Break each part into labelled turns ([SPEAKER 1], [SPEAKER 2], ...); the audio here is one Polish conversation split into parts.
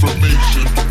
[SPEAKER 1] information.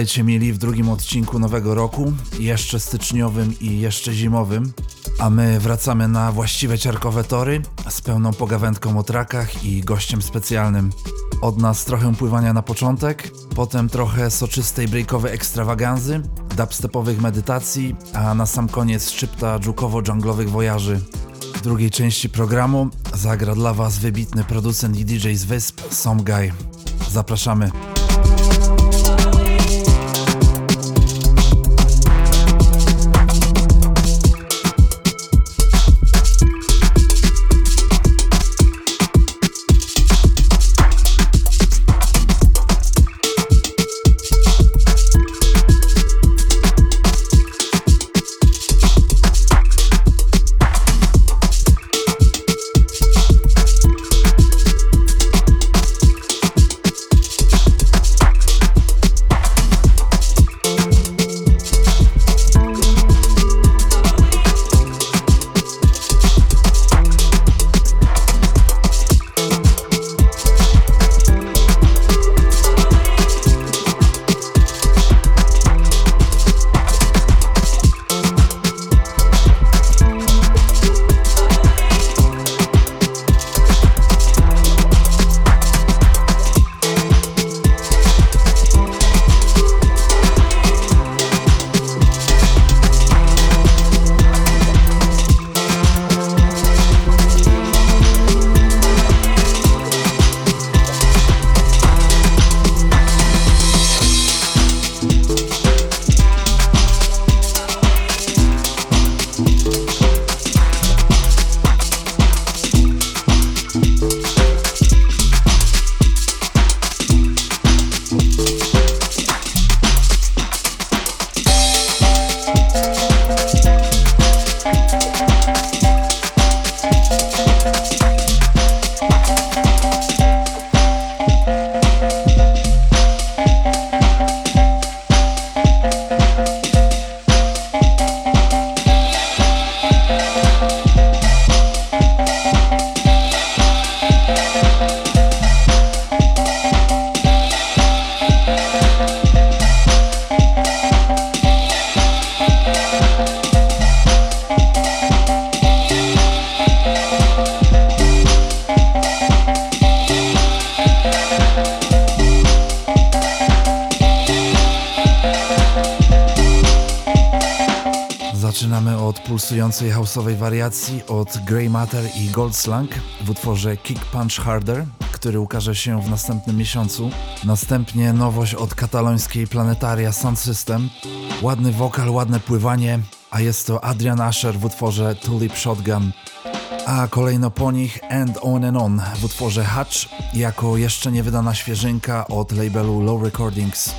[SPEAKER 2] Witajcie mili w drugim odcinku nowego roku, jeszcze styczniowym i jeszcze zimowym. A my wracamy na właściwe ciarkowe tory z pełną pogawędką o trakach i gościem specjalnym. Od nas trochę pływania na początek, potem trochę soczystej breakowej ekstrawaganzy, dubstepowych medytacji, a na sam koniec szczypta dżukowo-dżunglowych wojaży. W drugiej części programu zagra dla Was wybitny producent i DJ z Wysp, Some Guy. Zapraszamy. Pulsującej houseowej wariacji od Grey Matter i Gold Slang w utworze Kick Punch Harder, który ukaże się w następnym miesiącu. Następnie nowość od katalońskiej planetaria Sound System. Ładny wokal, ładne pływanie, a jest to Adrian Asher w utworze Tulip Shotgun. A kolejno po nich End On and On w utworze Hatch jako jeszcze niewydana świeżynka od labelu Low Recordings.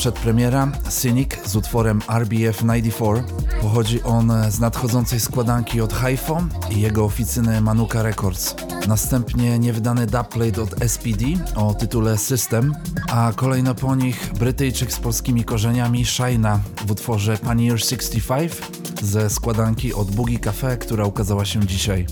[SPEAKER 2] Przedpremiera Cynic z utworem RBF 94. Pochodzi on z nadchodzącej składanki od HiFo i jego oficyny Manuka Records. Następnie niewydany dubplate od SPD o tytule System, a kolejno po nich Brytyjczyk z polskimi korzeniami Shina w utworze Pioneer 65 ze składanki od Boogie Cafe, która ukazała się dzisiaj.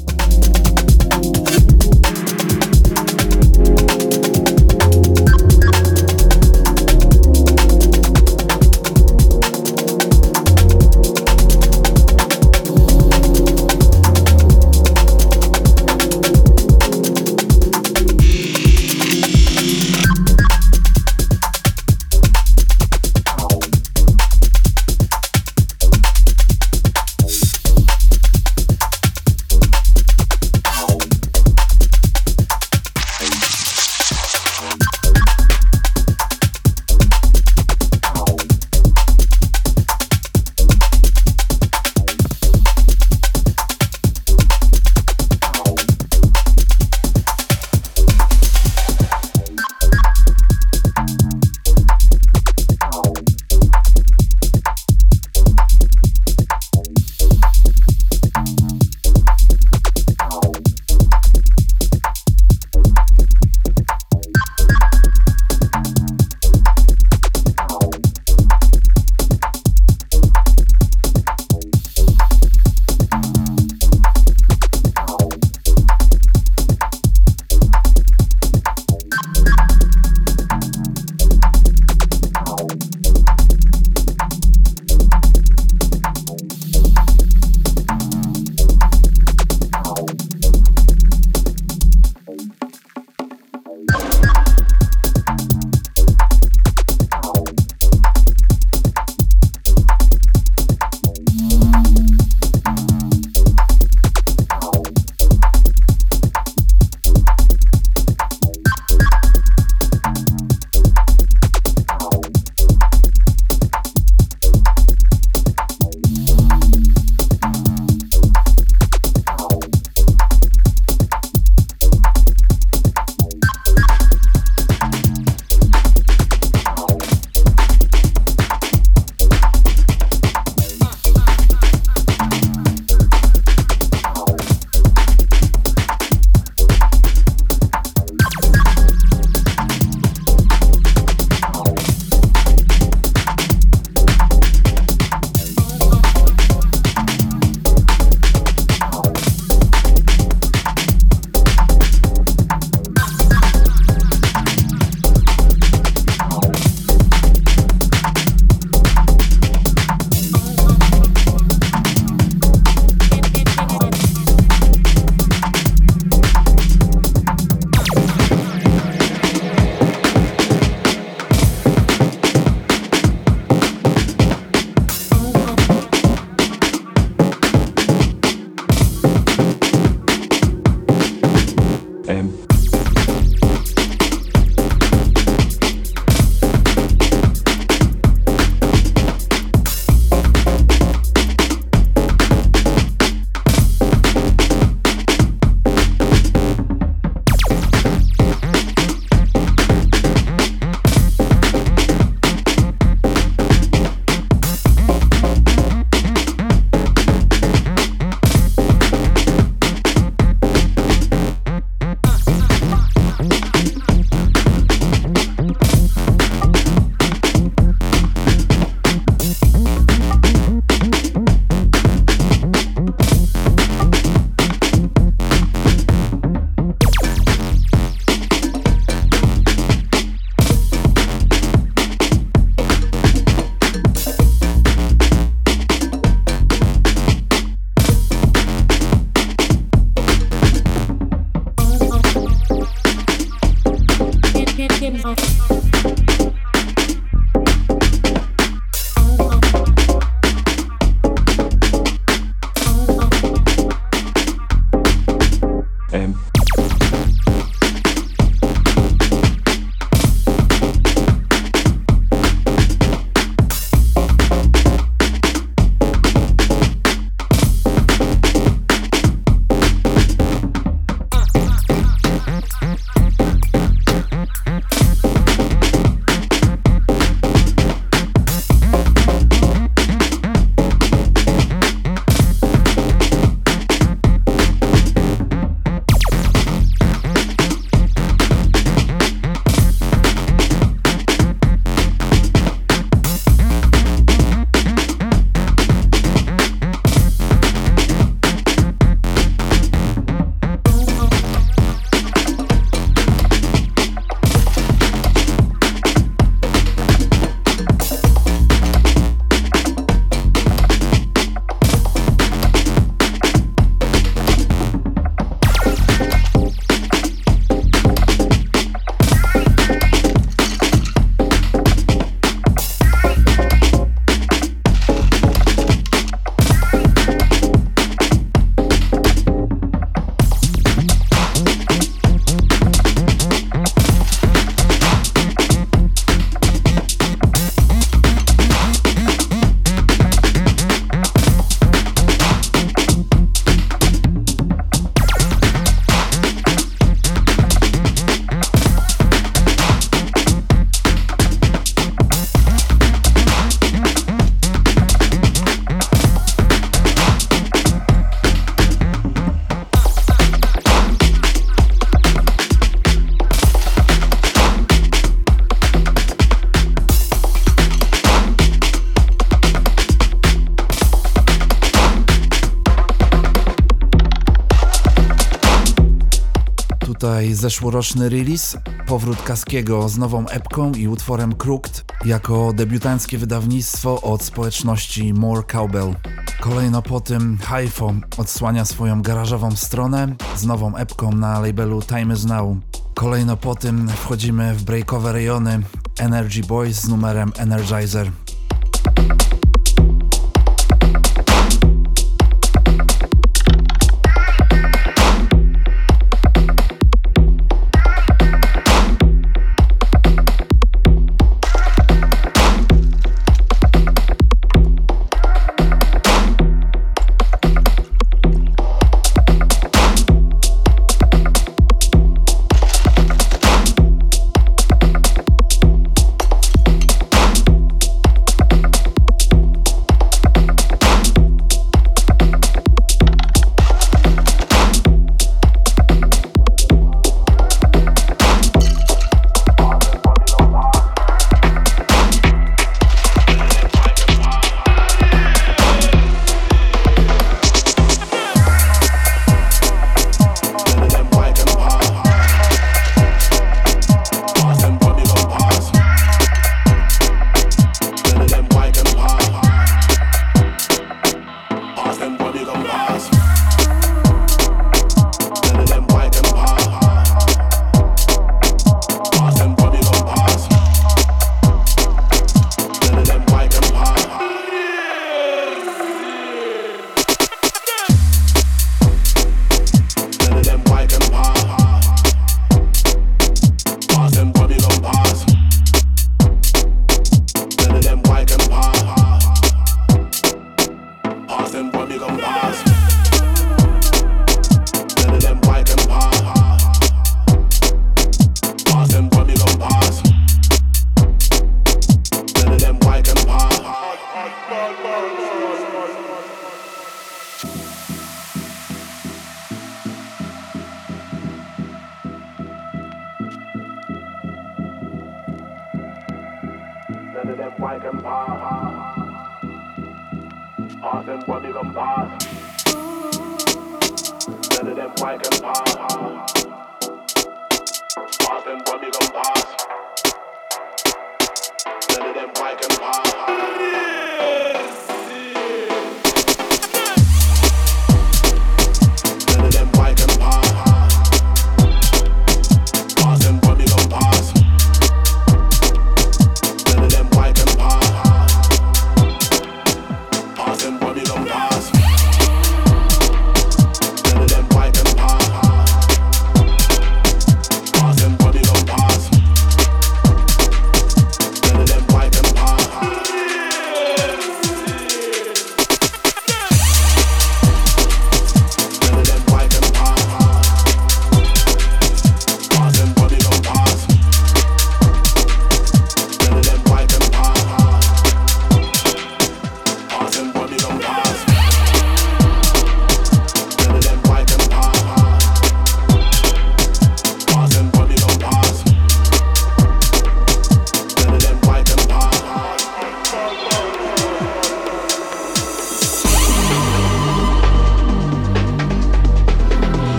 [SPEAKER 2] Zeszłoroczny release, powrót Kaskiego z nową epką i utworem Crooked jako debiutanckie wydawnictwo od społeczności More Cowbell. Kolejno po tym Haifo odsłania swoją garażową stronę z nową epką na labelu Time Is Now. Kolejno po tym wchodzimy w breakowe rejony Energy Boys z numerem Energizer.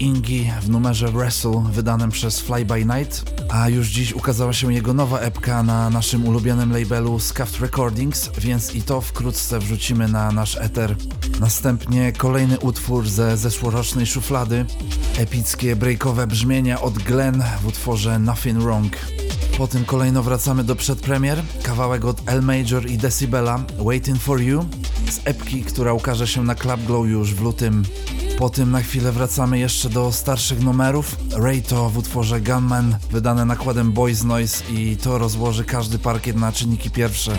[SPEAKER 2] Ingi w numerze Wrestle wydanym przez Fly By Night, a już dziś ukazała się jego nowa epka na naszym ulubionym labelu Scuffed Recordings, więc i to wkrótce wrzucimy na nasz eter. Następnie kolejny utwór ze zeszłorocznej szuflady, epickie breakowe brzmienia od Glenn w utworze Nothing Wrong. Po tym kolejno wracamy do przedpremier, kawałek od L Major i Decibela, Waiting For You, z epki, która ukaże się na Club Glow już w lutym. Po tym na chwilę wracamy jeszcze do starszych numerów. Ray to w utworze Gunman, wydane nakładem Boys Noise i to rozłoży każdy parkiet na czynniki pierwsze.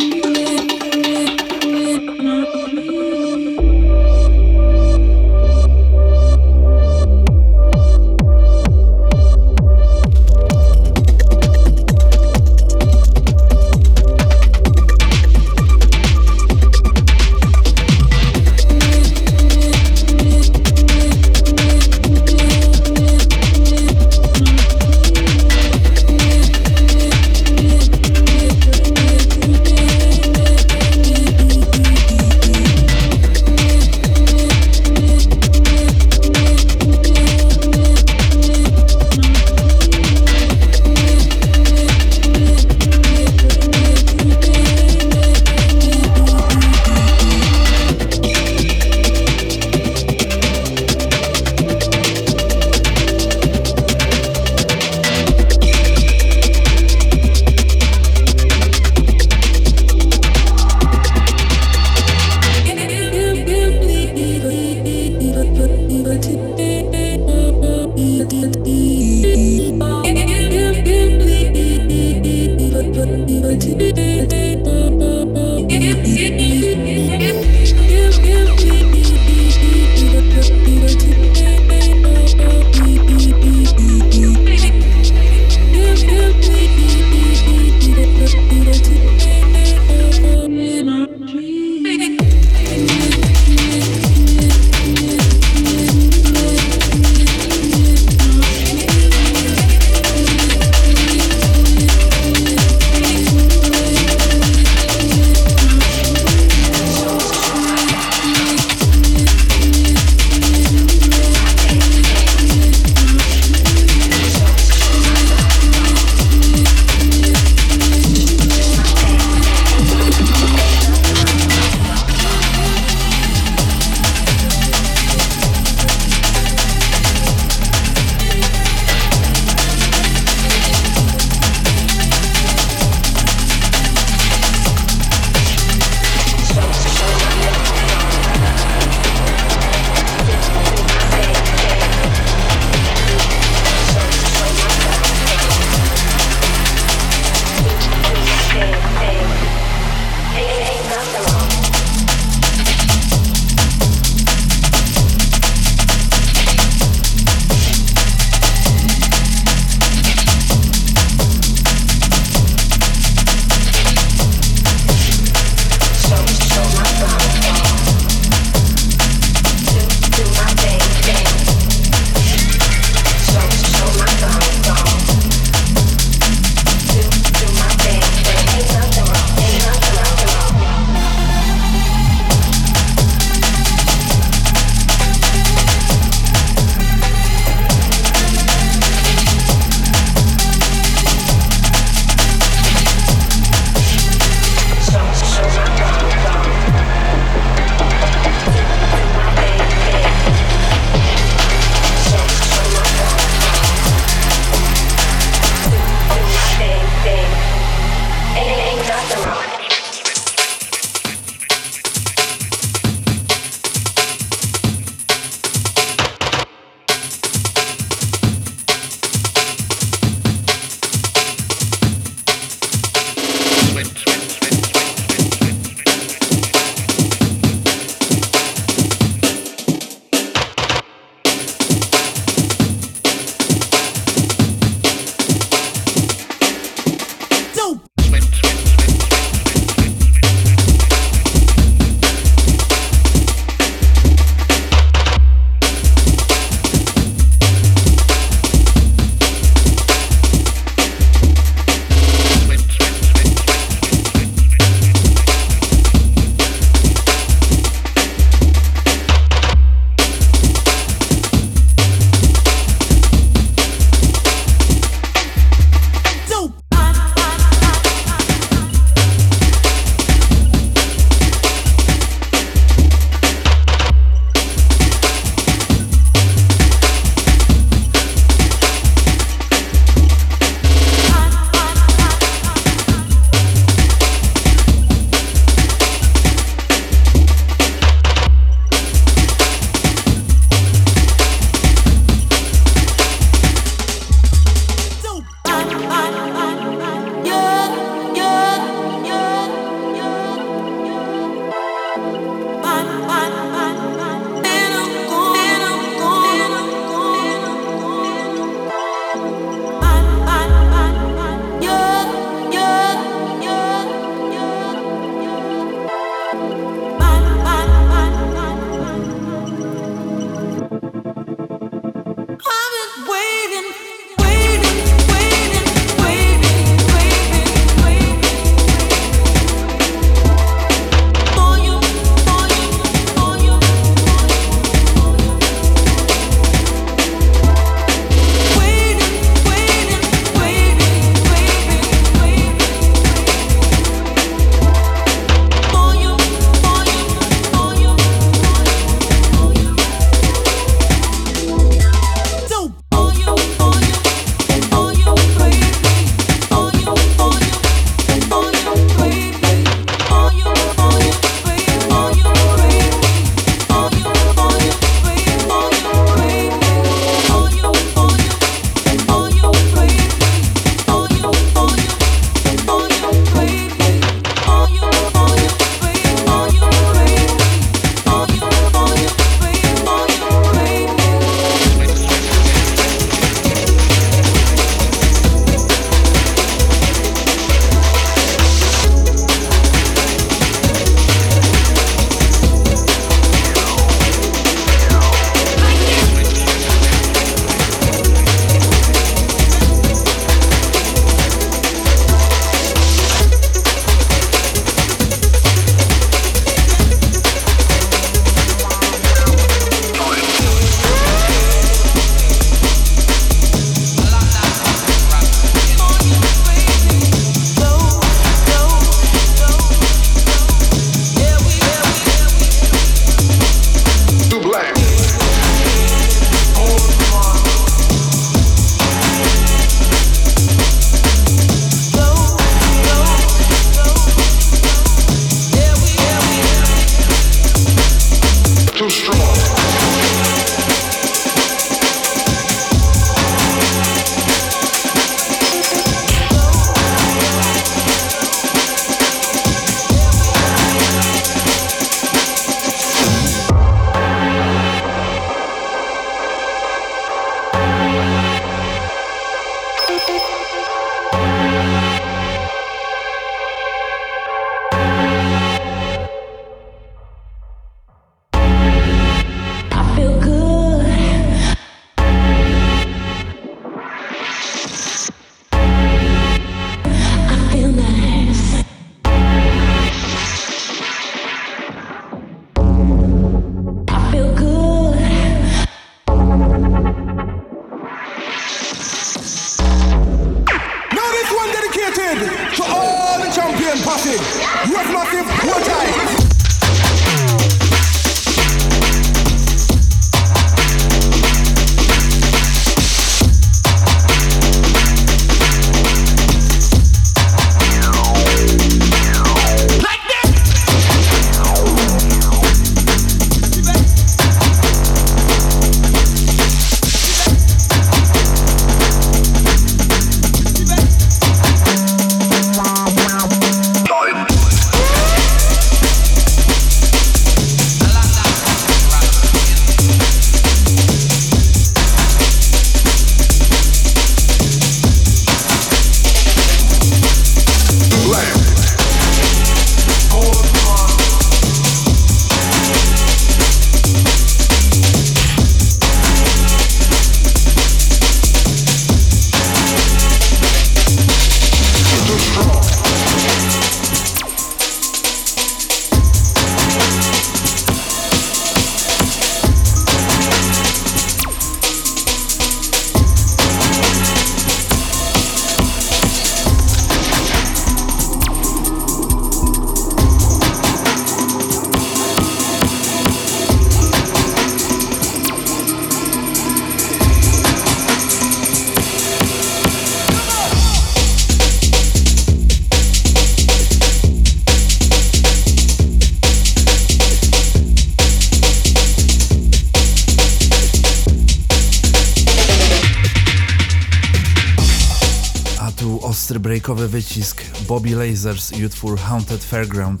[SPEAKER 2] Wycisk Bobby Lasers Youthful Haunted Fairground.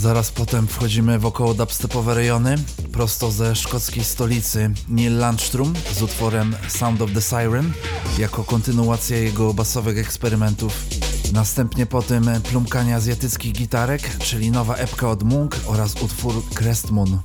[SPEAKER 2] Zaraz potem wchodzimy w około dubstepowe rejony, prosto ze szkockiej stolicy Neil Landstrom z utworem Sound of the Siren, jako kontynuacja jego basowych eksperymentów. Następnie potem plumkanie azjatyckich gitarek, czyli nowa epka od Munk oraz utwór Crest Moon.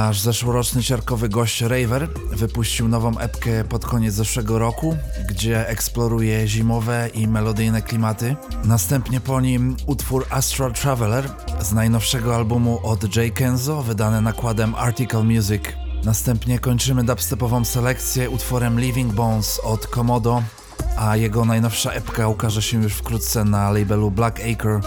[SPEAKER 2] Nasz zeszłoroczny ciarkowy gość Raver wypuścił nową epkę pod koniec zeszłego roku, gdzie eksploruje zimowe i melodyjne klimaty. Następnie po nim utwór Astral Traveler z najnowszego albumu od Jay Kenzo, wydany nakładem Article Music. Następnie kończymy dubstepową selekcję utworem Living Bones od Komodo, a jego najnowsza epka ukaże się już wkrótce na labelu Black Acre.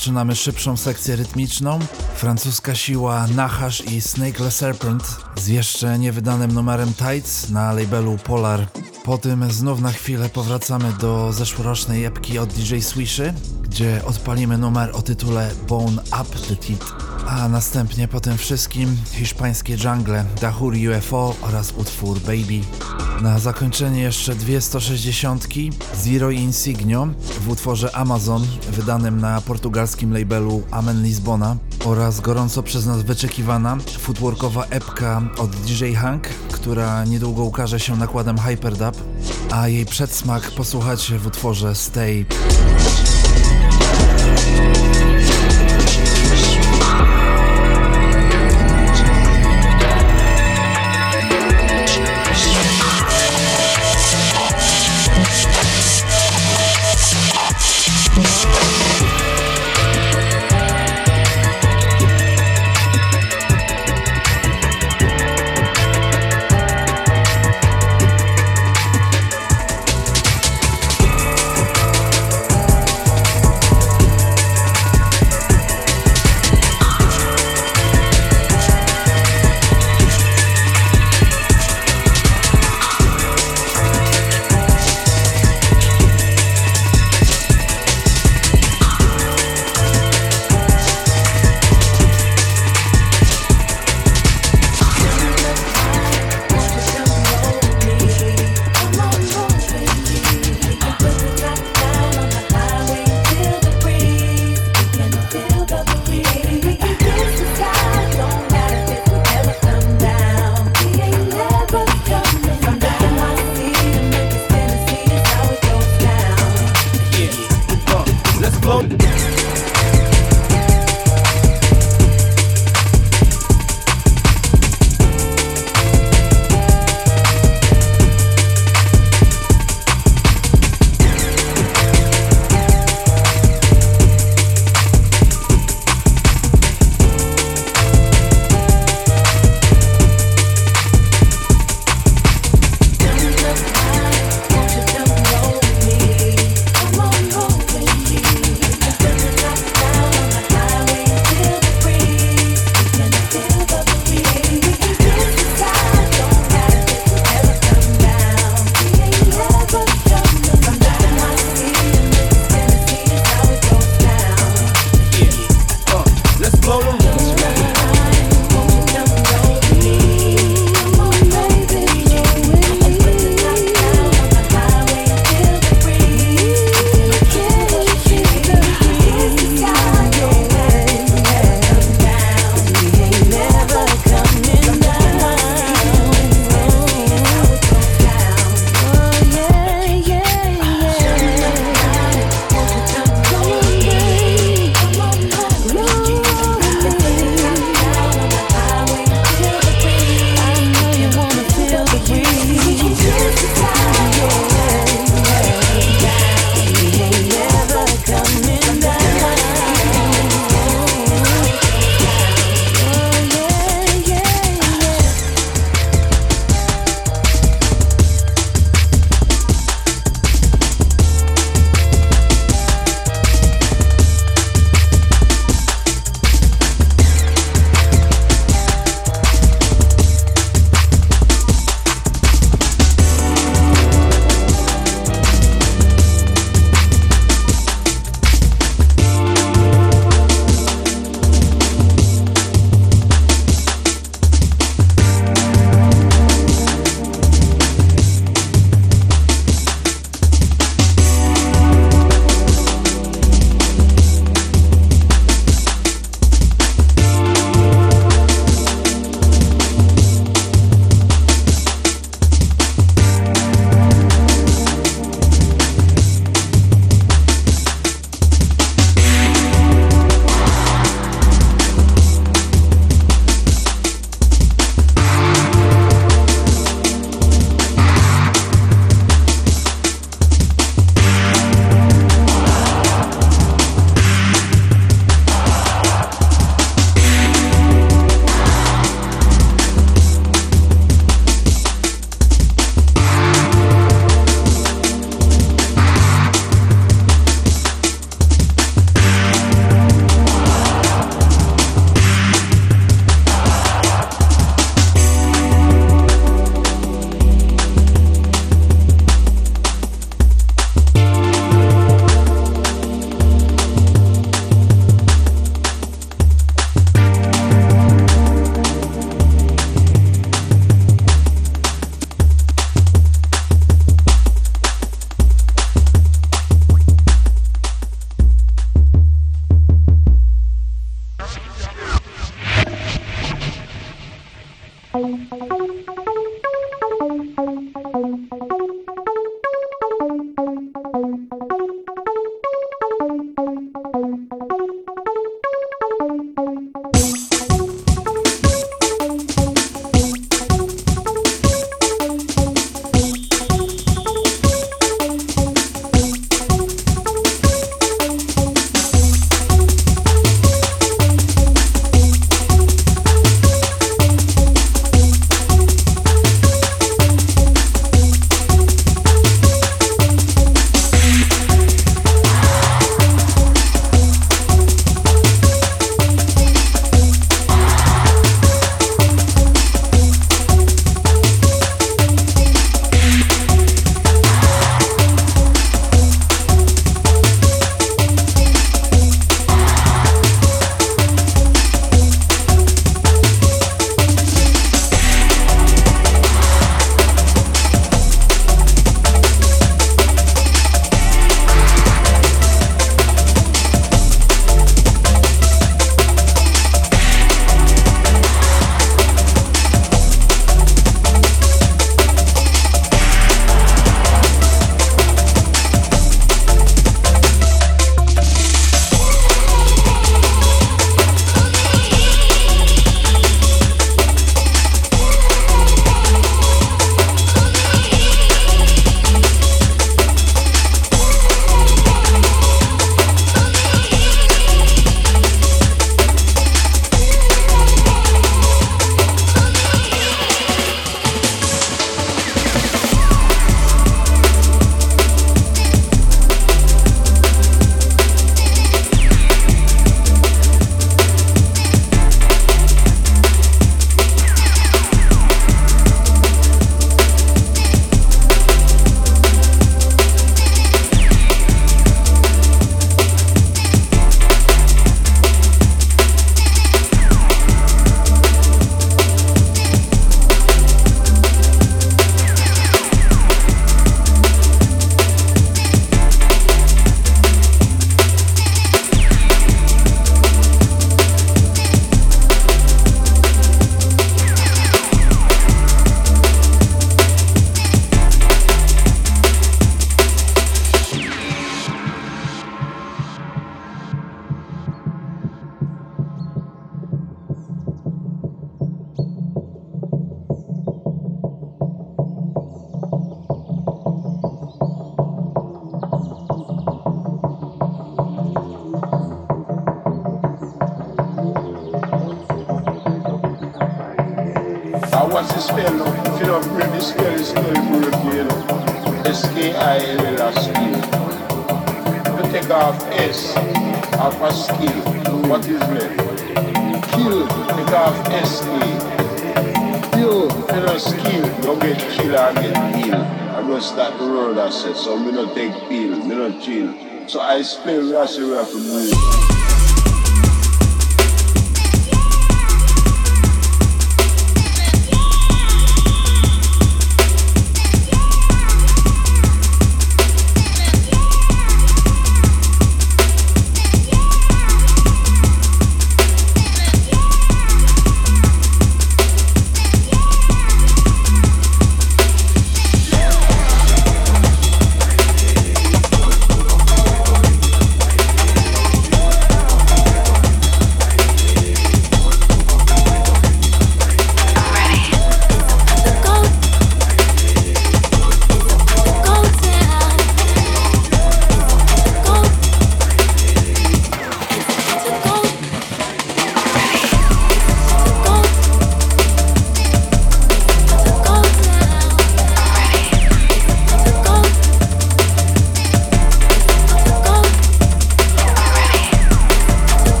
[SPEAKER 2] Rozpoczynamy szybszą sekcję rytmiczną. Francuska siła Nahash i Snake Le Serpent z jeszcze niewydanym numerem Tights na labelu Polar. Po tym znów na chwilę powracamy do zeszłorocznej epki od DJ Swishy, gdzie odpalimy numer o tytule Bone Up the Teeth. A następnie po tym wszystkim hiszpańskie jungle Dahur UFO oraz utwór Baby. Na zakończenie jeszcze dwie 160 Zero Insignio w utworze Amazon wydanym na portugalskim labelu Amen Lisbona oraz gorąco przez nas wyczekiwana footworkowa epka od DJ Hank, która niedługo ukaże się nakładem Hyperdub, a jej przedsmak posłuchacie w utworze Stay.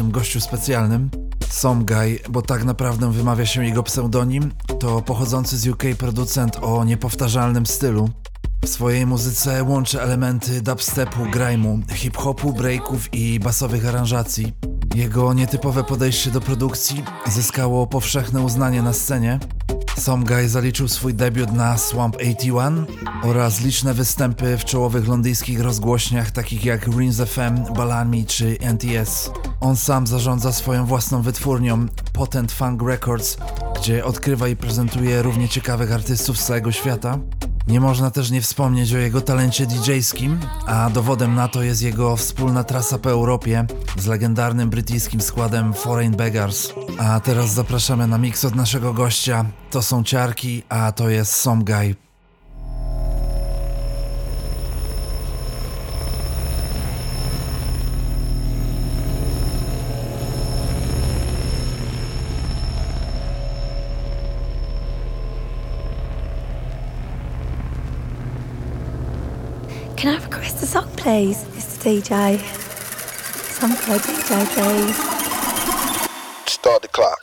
[SPEAKER 2] Naszym gościu specjalnym. Somguy, bo tak naprawdę wymawia się jego pseudonim, to pochodzący z UK producent o niepowtarzalnym stylu. W swojej muzyce łączy elementy dubstepu, grime'u, hip-hopu, breaków i basowych aranżacji. Jego nietypowe podejście do produkcji zyskało powszechne uznanie na scenie. Somguy zaliczył swój debiut na Swamp 81 oraz liczne występy w czołowych londyńskich rozgłośniach takich jak Rinse FM, Balami czy NTS. On sam zarządza swoją własną wytwórnią Potent Funk Records, gdzie odkrywa i prezentuje równie ciekawych artystów z całego świata. Nie można też nie wspomnieć o jego talencie DJ-skim, a dowodem na to jest jego wspólna trasa po Europie z legendarnym brytyjskim składem Foreign Beggars. A teraz zapraszamy na mix od naszego gościa. To są ciarki, a to jest Some Guy.
[SPEAKER 3] Please, Mr. DJ? Some guy DJ, please.
[SPEAKER 4] Start the clock.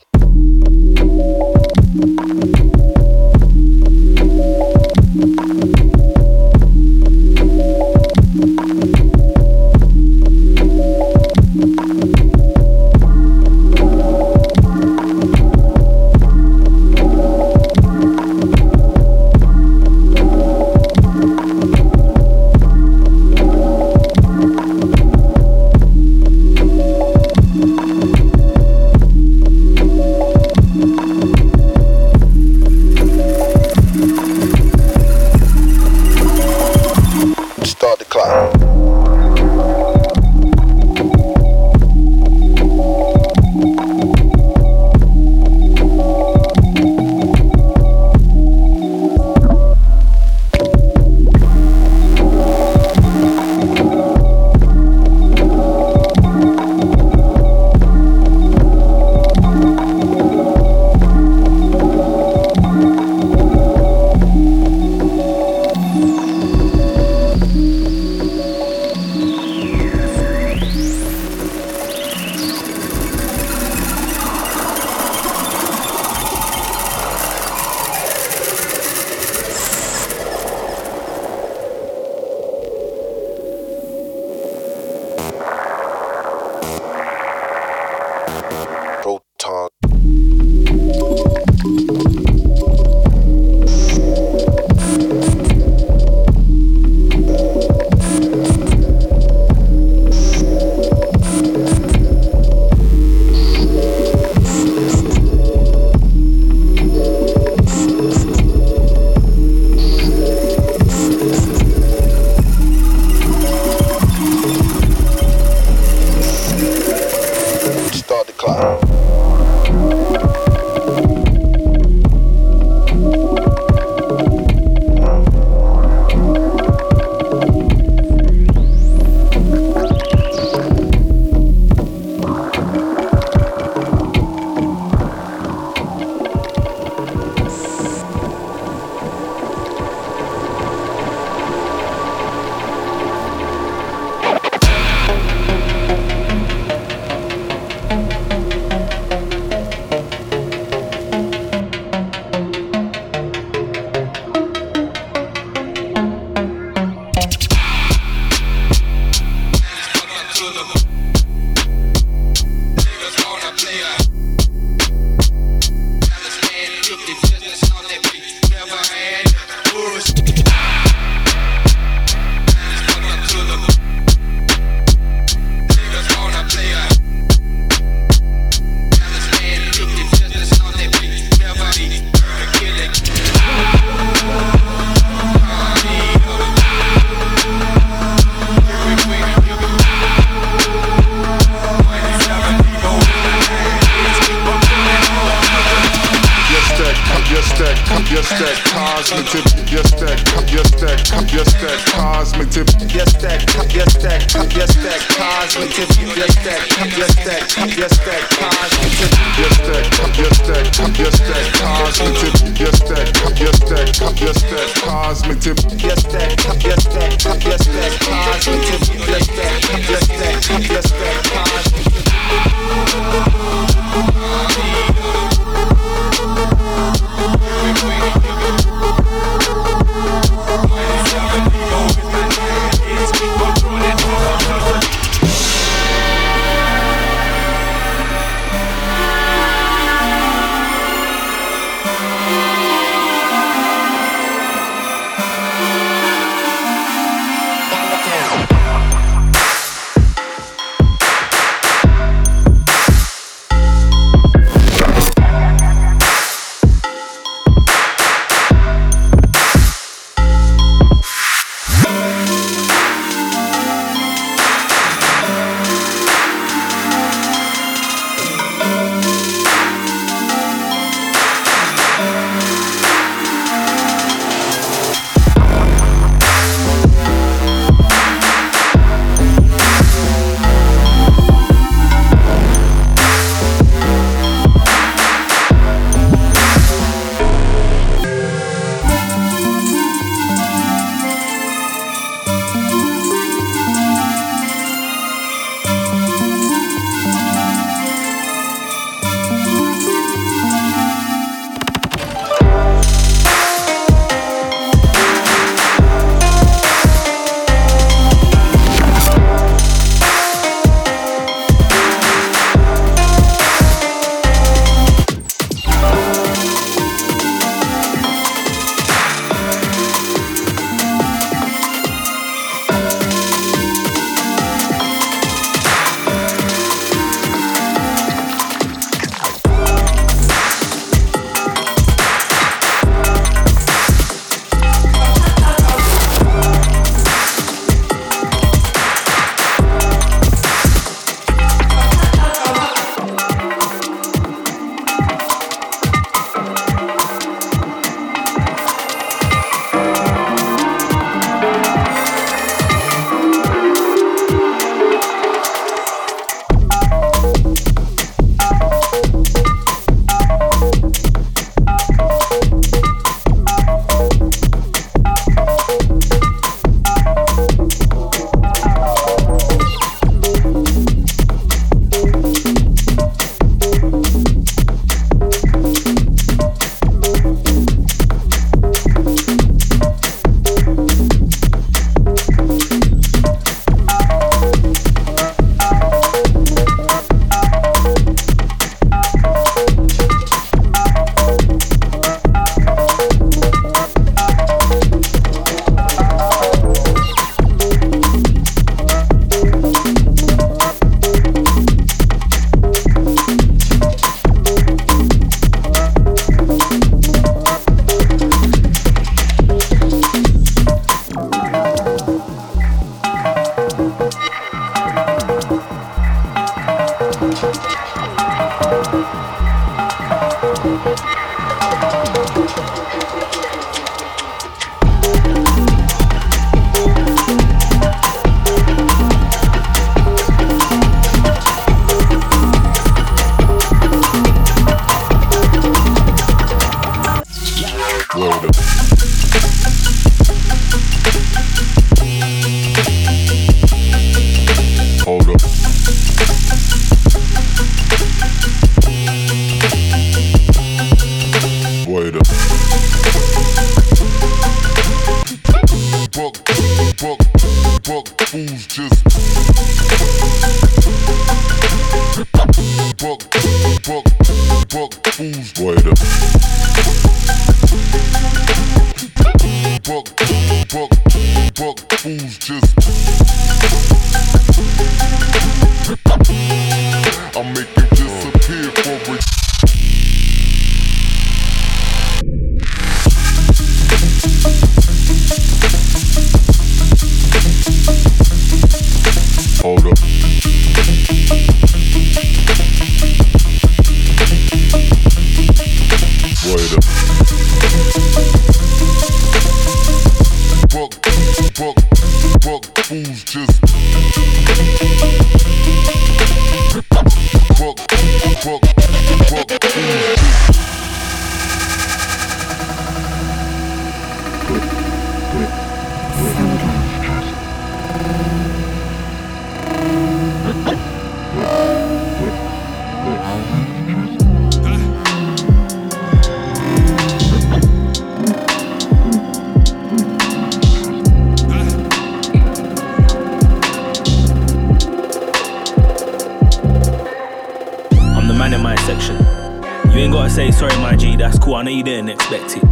[SPEAKER 5] Say sorry, my G, that's cool. I know you didn't expect it.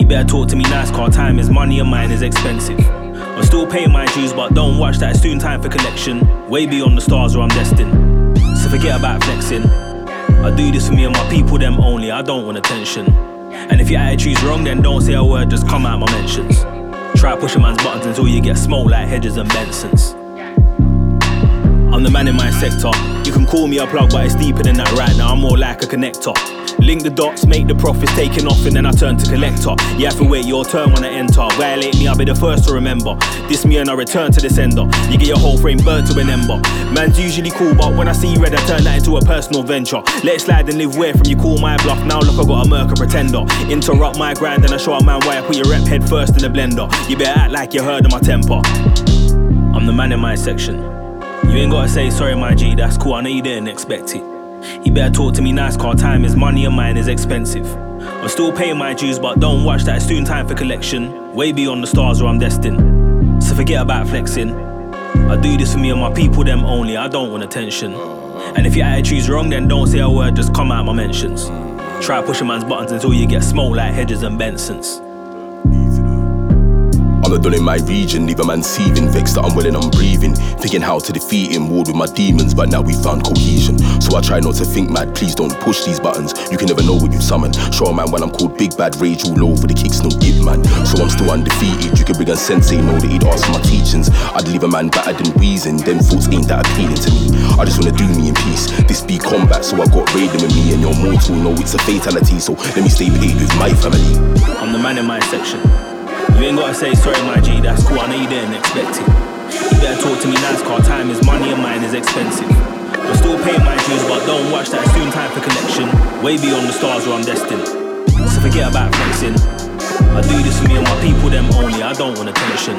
[SPEAKER 5] You better talk to me nice, car time is money and mine is expensive. I'm still paying my dues, but don't watch that, it's soon time for collection. Way beyond the stars where I'm destined. So forget about flexing. I do this for me and my people, them only, I don't want attention. And if your attitude's wrong, then don't say a word, just come out my mentions. Try pushing man's buttons until you get smoked like Hedges and Bensons. I'm the man in my sector. You can call me a plug, but it's deeper than that right now. I'm more like a connector. Link the dots, make the profits taking off, and then I turn to collector. You have to wait your turn when I enter. Violate me, I'll be the first to remember. This me and I return to the sender. You get your whole frame burnt to an ember. Man's usually cool, but when I see red, I turn that into a personal venture. Let it slide and live where from you call my bluff. Now look, I got a murker pretender. Interrupt my grind, and I show a man why I put your rep head first in the blender. You better act like you heard of my temper. I'm the man in my section. You ain't gotta say sorry, my G, that's cool. I know you didn't expect it. You better talk to me nice, car time is money and mine is expensive. I'm still paying my dues, but don't watch that, it's soon time for collection. Way beyond the stars where I'm destined. So forget about flexing. I do this for me and my people, them only, I don't want attention. And if your attitude's wrong, then don't say a word, just come out my mentions. Try pushing man's buttons until you get smoked like Hedges and Bensons.
[SPEAKER 6] I'm done in my region, leave a man seething, vexed that I'm willing, I'm breathing. Thinking how to defeat him, warred with my demons, but now we found cohesion. So I try not to think mad, please don't push these buttons. You can never know what you summon. Show a man when I'm called big bad, rage all over the kicks, no give man. So I'm still undefeated. You can bring a sensei, know that he'd ask for my teachings. I'd leave a man battered and wheezing, them thoughts ain't that appealing to me. I just wanna do me in peace. This be combat, so I got raiding with me, and you're mortal, know it's a fatality. So let me stay paid with my family.
[SPEAKER 5] I'm the man in my section. You ain't gotta say sorry, my G, that's cool. I know you didn't expect it. You better talk to me nice, car time is money and mine is expensive. I'm still paying my dues, but don't watch that, soon time for connection. Way beyond the stars where I'm destined. So forget about flexing. I do this for me and my people, them only, I don't want attention.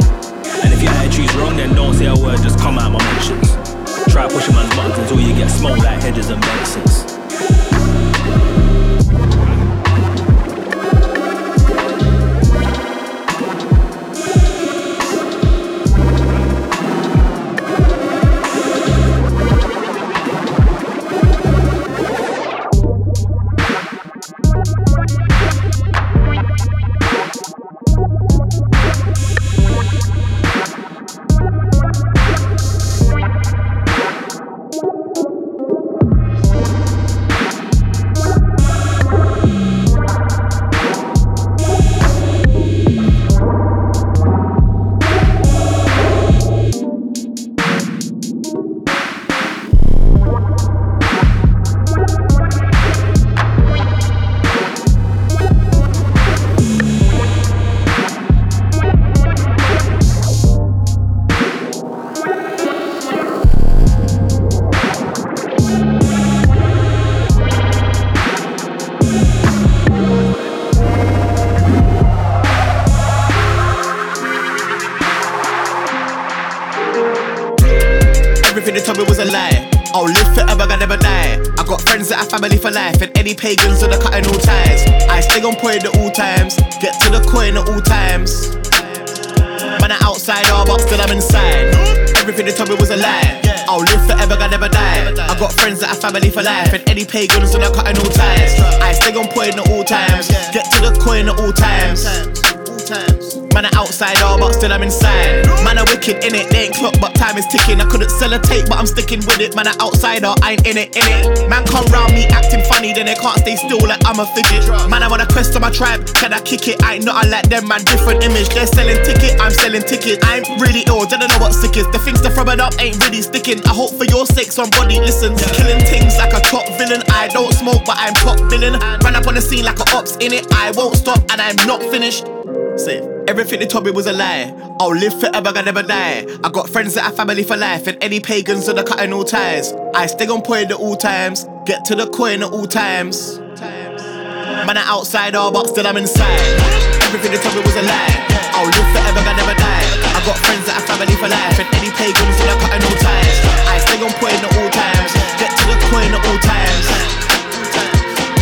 [SPEAKER 5] And if your attitude's wrong, then don't say a word, just come out my mentions. Try pushing man's buttons until you get smoked like Hedges and Bensons.
[SPEAKER 7] Everything they told me was a lie. I'll live forever, I never die. I got friends that are family for life, and any pagans that are cutting all ties. I stay on point at all times, get to the coin at all times. Man, I'm outside, all but still I'm inside. Everything they told me was a lie. I'll live forever, I never die. I got friends that are family for life, and any pagans, so they're cutting all ties. I stay on point at all times, get to the coin at all times. Man, I'm outside, all but still I'm inside. Man, I'm wicked in it, they ain't clock, but time is ticking. I couldn't sell a tape, but I'm sticking with it. Man, I'm outsider, oh, I ain't in it, in it. Man, come round me acting funny, then they can't stay still like I'm a fidget. Man, I'm on a quest to my tribe, can I kick it? I ain't not like them, man, different image. They're selling ticket, I'm selling ticket. I'm really ill, don't know what sick is. The things they're throwing up ain't really sticking. I hope for your sake somebody listens. Killing things like a top villain. I don't smoke, but I'm top billing. Run up on the scene like a ops in it. I won't stop, and I'm not finished. Say, everything they told me was a lie. I'll live forever, I never die. I got friends that are family for life, and any pagans that are cutting all ties. I stay on point at all times, get to the coin at all times. Man, I'm outside, all but still I'm inside. Everything they told me was a lie. I'll live forever, I never die. I got friends that are family for life, and any pagans that are cutting all ties. I stay on point at all times, get to the coin at all times.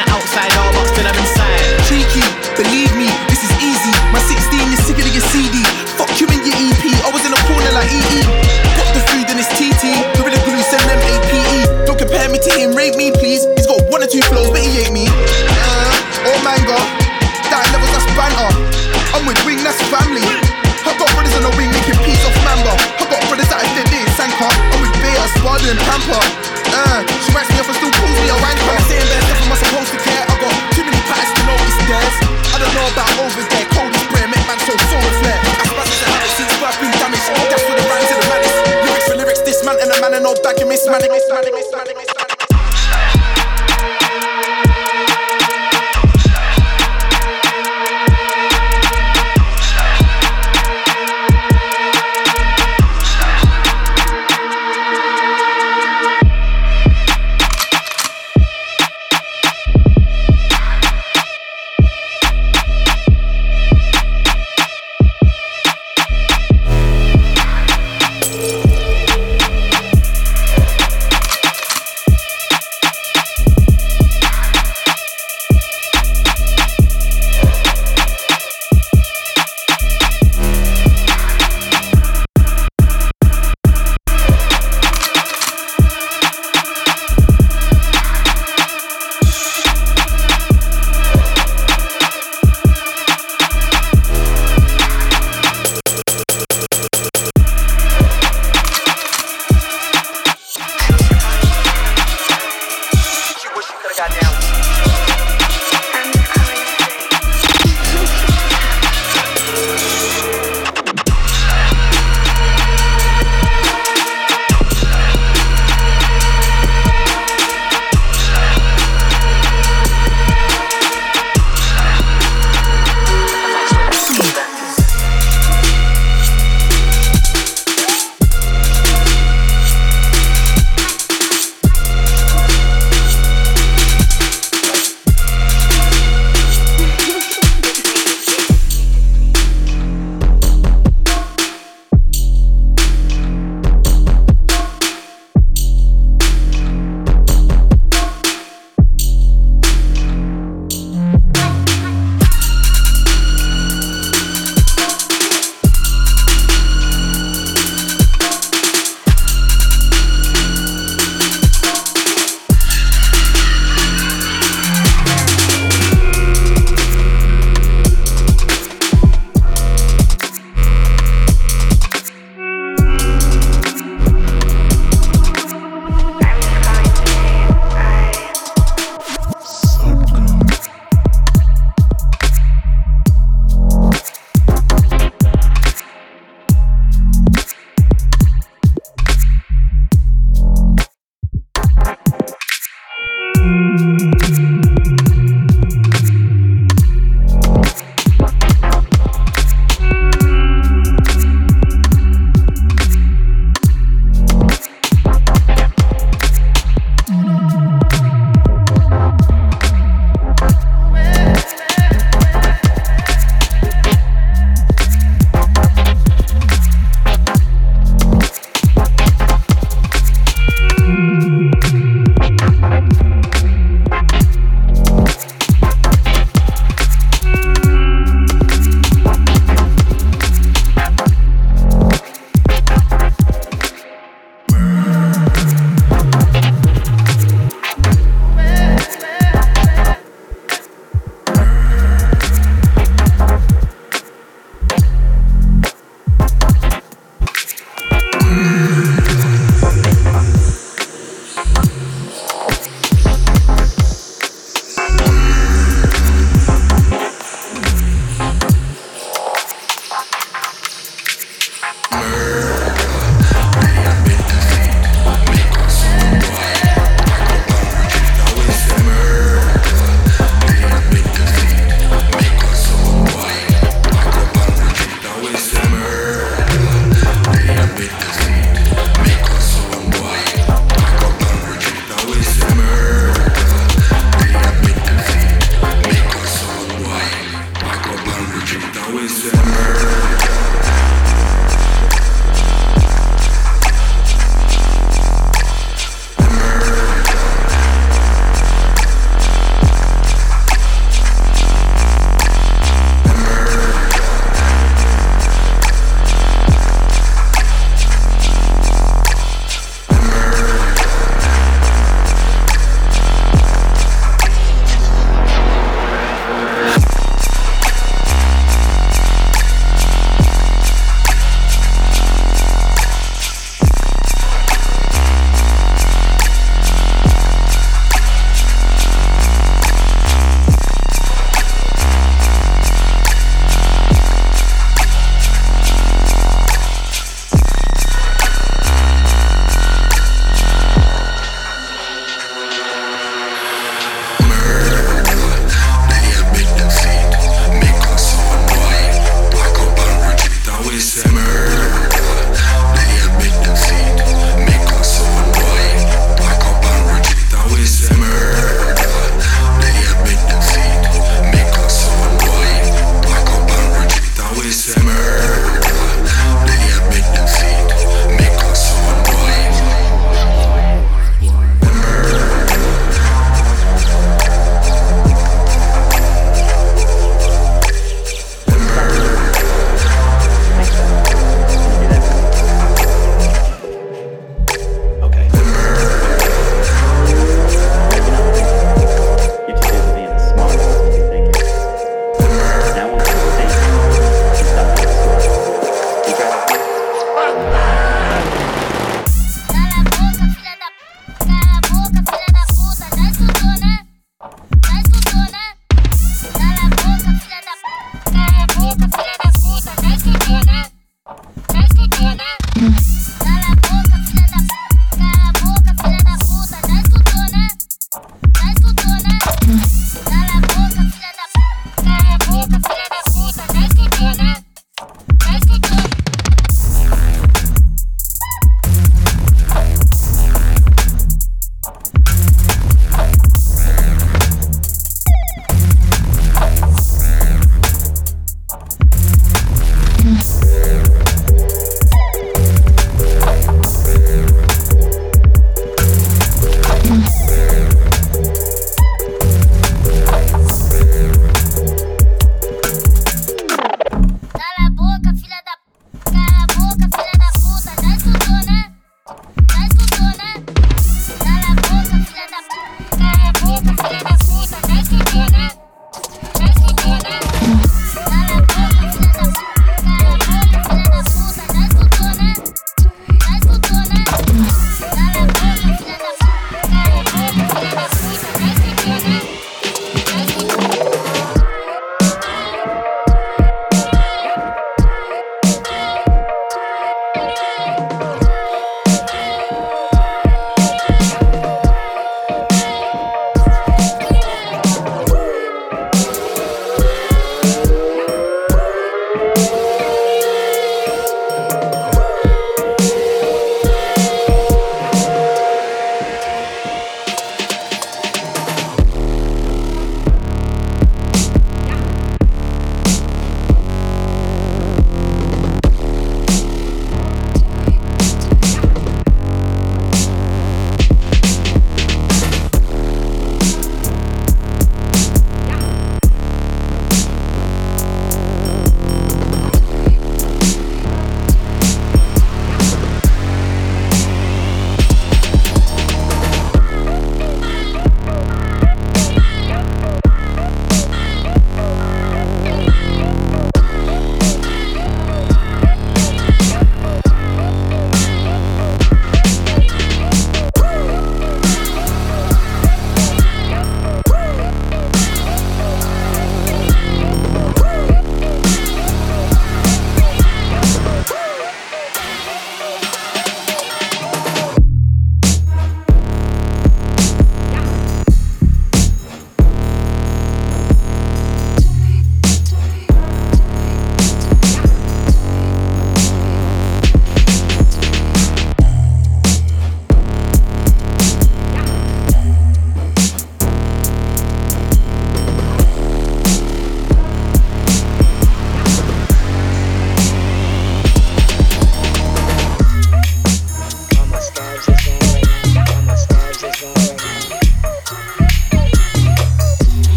[SPEAKER 7] I'm outside, all but still I'm inside.
[SPEAKER 8] Cheeky, believe me, this is easy. My 16 is sicker than your CD. Fuck you and your EP. I was in a corner like EE. Got the food and it's TT. Gorilla glue, send them APE. Don't compare me to him, rate me please. He's got one or two flows, but he ain't me. Uh, oh manga, that levels that's banter. I'm with Wing, that's family. I got brothers on the wing making peace off Mamba. I got brothers that I did it, Sanka. Sparta and Pamper. Uh, she writes me up and still calls me a wanker. I'm saying bad stuff, am supposed to care? I got too many patterns to it's theirs. I don't know about over there, cold as prayer, make man so solar flare. I spaz as a habit since birth been damaged. That's for the rhymes and the madness. Lyrics for lyrics, this man and a man and no bag, you miss man, miss man, miss man, miss man.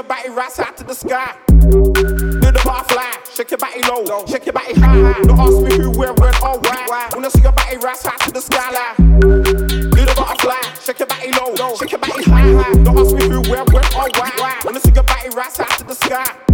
[SPEAKER 9] your body, rise out to the sky. Do the butterfly, shake your body low, shake your body high. Don't ask me who, where, when, or why. Wanna see your body, rise out to the sky? Do the butterfly,
[SPEAKER 10] shake your body low, shake your body high. Don't ask me who, where, when, or why. Wanna see your body, rise out to the
[SPEAKER 9] sky.